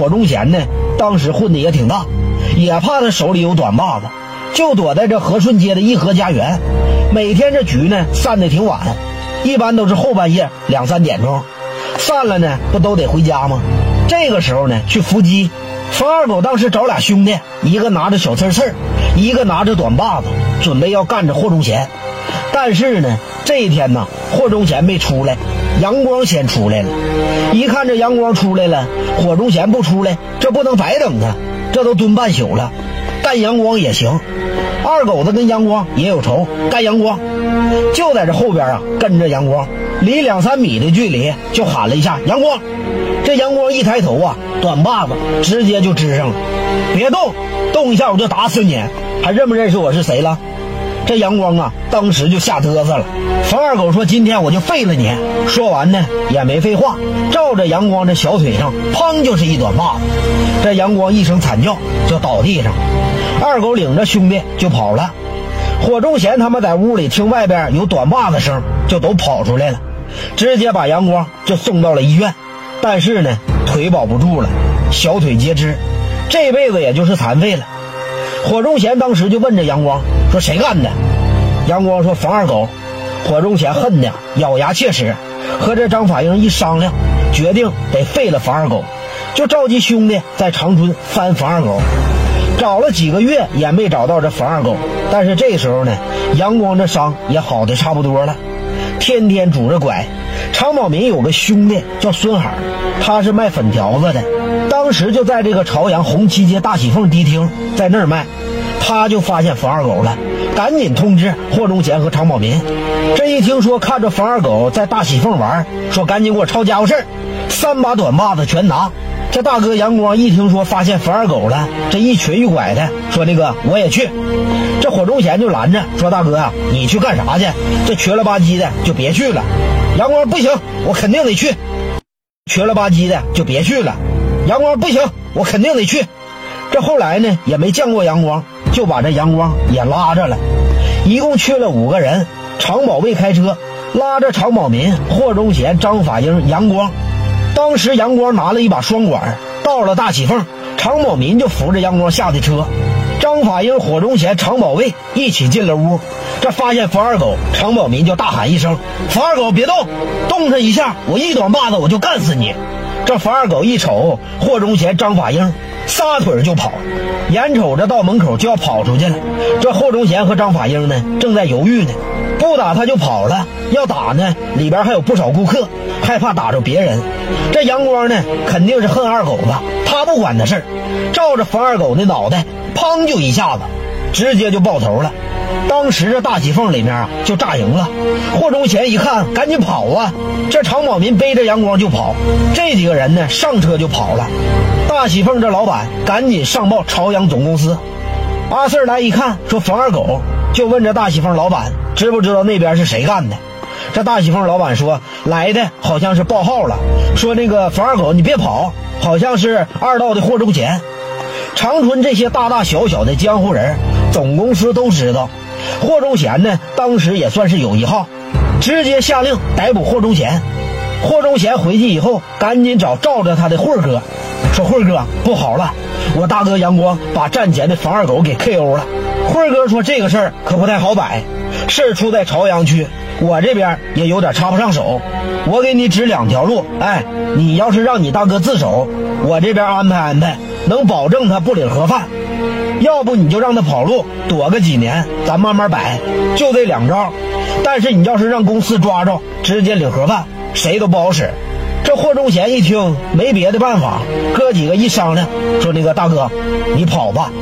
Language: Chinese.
火忠贤呢，当时混的也挺大，也怕他手里有短把子，就躲在这和顺街的颐和家园。每天这局呢散的挺晚，一般都是后半夜两三点钟，散了呢不都得回家吗？这个时候呢去伏击。冯二狗当时找俩兄弟，一个拿着小刺刺，一个拿着短把子，准备要干着霍忠贤。但是呢，这一天呢，霍忠贤没出来，阳光先出来了。一看这阳光出来了，火中贤不出来，这不能白等他。这都蹲半宿了，干阳光也行。二狗子跟阳光也有仇，干阳光就在这后边啊，跟着阳光，离两三米的距离就喊了一下阳光。这阳光一抬头啊，短把子直接就支上了。别动，动一下我就打死你！还认不认识我是谁了？这阳光啊，当时就吓嘚瑟了。冯二狗说：“今天我就废了你！”说完呢，也没废话，照着阳光这小腿上，砰就是一短把子。这阳光一声惨叫，就倒地上。二狗领着兄弟就跑了。霍忠贤他们在屋里听外边有短把子声，就都跑出来了，直接把阳光就送到了医院。但是呢，腿保不住了，小腿截肢，这辈子也就是残废了。火忠贤当时就问这杨光说：“谁干的？”杨光说：“冯二狗。”火忠贤恨的咬牙切齿，和这张法英一商量，决定得废了冯二狗，就召集兄弟在长春翻冯二狗。找了几个月也没找到这冯二狗，但是这时候呢，杨光这伤也好的差不多了，天天拄着拐。常宝民有个兄弟叫孙海，他是卖粉条子的，当时就在这个朝阳红旗街大喜凤迪厅在那儿卖，他就发现冯二狗了，赶紧通知霍忠贤和常宝民。这一听说看着冯二狗在大喜凤玩，说赶紧给我抄家伙事儿，三把短把子全拿。这大哥杨光一听说发现冯二狗了，这一瘸一拐的说那个我也去。这霍忠贤就拦着说大哥啊，你去干啥去？这瘸了吧唧的就别去了。杨光不行，我肯定得去。瘸了吧唧的就别去了。阳光不行，我肯定得去。这后来呢也没见过阳光，就把这阳光也拉着了。一共去了五个人，常宝卫开车拉着常宝民、霍忠贤、张法英、阳光。当时阳光拿了一把双管，到了大喜凤，常宝民就扶着阳光下的车。张法英、霍忠贤、常宝卫一起进了屋，这发现冯二狗，常宝民就大喊一声：“冯二狗别动，动他一下，我一短把子我就干死你！”这冯二狗一瞅霍忠贤、张法英，撒腿就跑，眼瞅着到门口就要跑出去了。这霍忠贤和张法英呢，正在犹豫呢，不打他就跑了，要打呢，里边还有不少顾客，害怕打着别人。这阳光呢，肯定是恨二狗子，他不管的事儿，照着冯二狗的脑袋。砰！就一下子，直接就爆头了。当时这大喜凤里面啊，就炸营了。霍忠贤一看，赶紧跑啊！这常宝民背着阳光就跑，这几个人呢，上车就跑了。大喜凤这老板赶紧上报朝阳总公司。阿四来一看，说冯二狗，就问这大喜凤老板知不知道那边是谁干的。这大喜凤老板说来的好像是报号了，说那个冯二狗你别跑，好像是二道的霍忠贤。长春这些大大小小的江湖人，总公司都知道。霍忠贤呢，当时也算是有一号，直接下令逮捕霍忠贤。霍忠贤回去以后，赶紧找罩着他的慧哥，说：“慧哥，不好了，我大哥杨光把战前的房二狗给 KO 了。”慧哥说：“这个事儿可不太好摆，事儿出在朝阳区，我这边也有点插不上手。我给你指两条路，哎，你要是让你大哥自首，我这边安排安排。”能保证他不领盒饭，要不你就让他跑路躲个几年，咱慢慢摆，就这两招。但是你要是让公司抓着，直接领盒饭，谁都不好使。这霍忠贤一听没别的办法，哥几个一商量，说那个大哥，你跑吧。